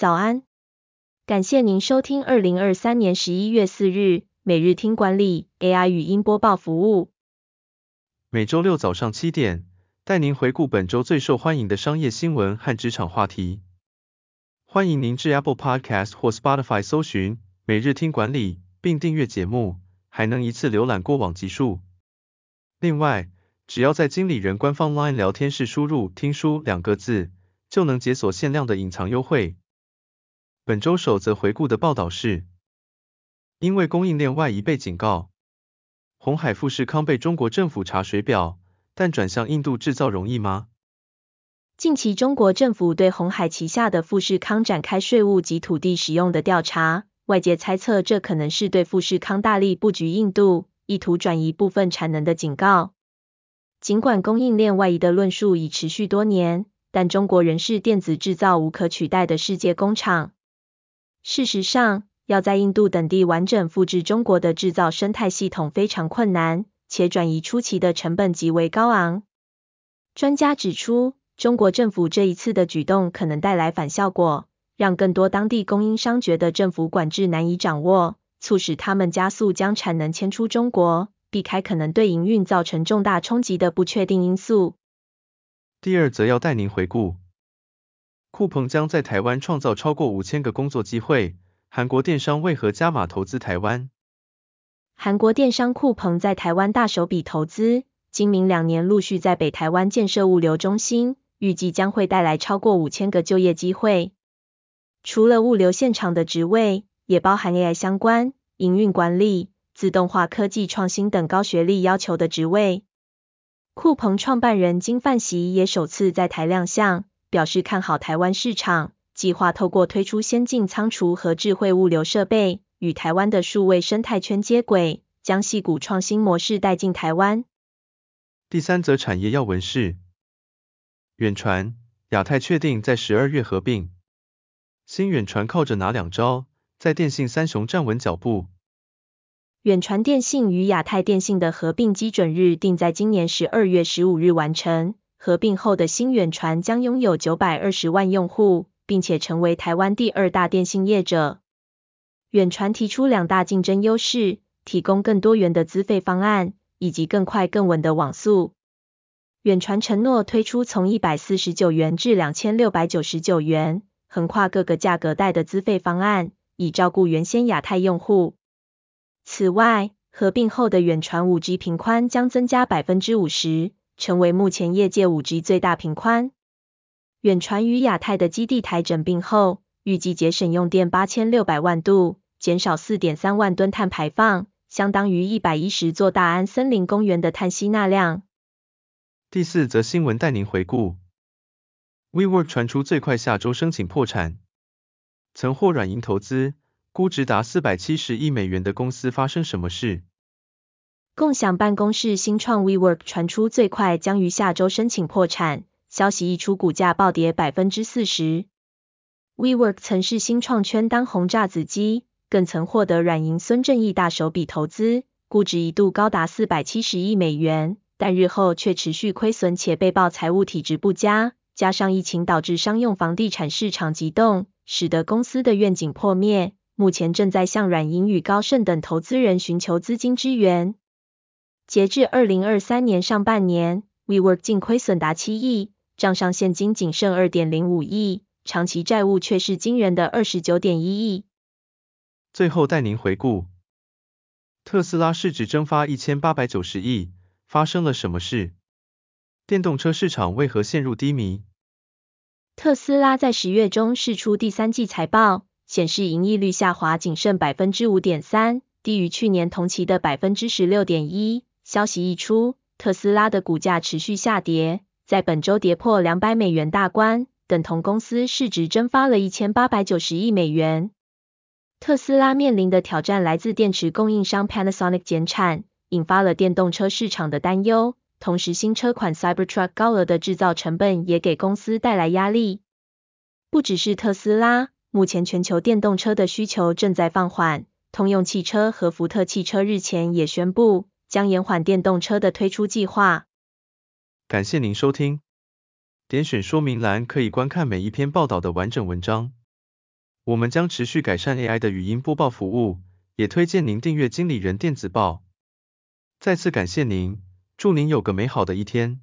早安，感谢您收听二零二三年十一月四日每日听管理 AI 语音播报服务。每周六早上七点，带您回顾本周最受欢迎的商业新闻和职场话题。欢迎您至 Apple Podcast 或 Spotify 搜寻每日听管理，并订阅节目，还能一次浏览过往集数。另外，只要在经理人官方 LINE 聊天室输入“听书”两个字，就能解锁限量的隐藏优惠。本周首则回顾的报道是，因为供应链外移被警告，红海富士康被中国政府查水表，但转向印度制造容易吗？近期中国政府对红海旗下的富士康展开税务及土地使用的调查，外界猜测这可能是对富士康大力布局印度，意图转移部分产能的警告。尽管供应链外移的论述已持续多年，但中国仍是电子制造无可取代的世界工厂。事实上，要在印度等地完整复制中国的制造生态系统非常困难，且转移初期的成本极为高昂。专家指出，中国政府这一次的举动可能带来反效果，让更多当地供应商觉得政府管制难以掌握，促使他们加速将产能迁出中国，避开可能对营运造成重大冲击的不确定因素。第二则要带您回顾。酷鹏将在台湾创造超过五千个工作机会，韩国电商为何加码投资台湾？韩国电商酷鹏在台湾大手笔投资，今明两年陆续在北台湾建设物流中心，预计将会带来超过五千个就业机会。除了物流现场的职位，也包含 AI 相关、营运管理、自动化科技创新等高学历要求的职位。酷鹏创办人金范喜也首次在台亮相。表示看好台湾市场，计划透过推出先进仓储和智慧物流设备，与台湾的数位生态圈接轨，将系谷创新模式带进台湾。第三则产业要闻是，远传、亚太确定在十二月合并，新远传靠着哪两招，在电信三雄站稳脚步？远传电信与亚太电信的合并基准日定在今年十二月十五日完成。合并后的新远传将拥有九百二十万用户，并且成为台湾第二大电信业者。远传提出两大竞争优势，提供更多元的资费方案，以及更快更稳的网速。远传承诺推出从一百四十九元至两千六百九十九元，横跨各个价格带的资费方案，以照顾原先亚太用户。此外，合并后的远传五 G 频宽将增加百分之五十。成为目前业界 5G 最大频宽。远传与亚太的基地台整并后，预计节省用电八千六百万度，减少四点三万吨碳排放，相当于一百一十座大安森林公园的碳吸纳量。第四则新闻带您回顾：WeWork 传出最快下周申请破产，曾获软银投资，估值达四百七十亿美元的公司发生什么事？共享办公室新创 WeWork 传出最快将于下周申请破产，消息一出，股价暴跌百分之四十。WeWork 曾是新创圈当红炸子鸡，更曾获得软银孙正义大手笔投资，估值一度高达四百七十亿美元，但日后却持续亏损且被曝财务体质不佳，加上疫情导致商用房地产市场急冻，使得公司的愿景破灭，目前正在向软银与高盛等投资人寻求资金支援。截至二零二三年上半年，WeWork 净亏损达七亿，账上现金仅剩二点零五亿，长期债务却是惊人的二十九点一亿。最后带您回顾，特斯拉市值蒸发一千八百九十亿，发生了什么事？电动车市场为何陷入低迷？特斯拉在十月中释出第三季财报，显示盈利率下滑仅剩百分之五点三，低于去年同期的百分之十六点一。消息一出，特斯拉的股价持续下跌，在本周跌破两百美元大关，等同公司市值蒸发了一千八百九十亿美元。特斯拉面临的挑战来自电池供应商 Panasonic 减产，引发了电动车市场的担忧。同时，新车款 Cybertruck 高额的制造成本也给公司带来压力。不只是特斯拉，目前全球电动车的需求正在放缓，通用汽车和福特汽车日前也宣布。将延缓电动车的推出计划。感谢您收听，点选说明栏可以观看每一篇报道的完整文章。我们将持续改善 AI 的语音播报服务，也推荐您订阅经理人电子报。再次感谢您，祝您有个美好的一天。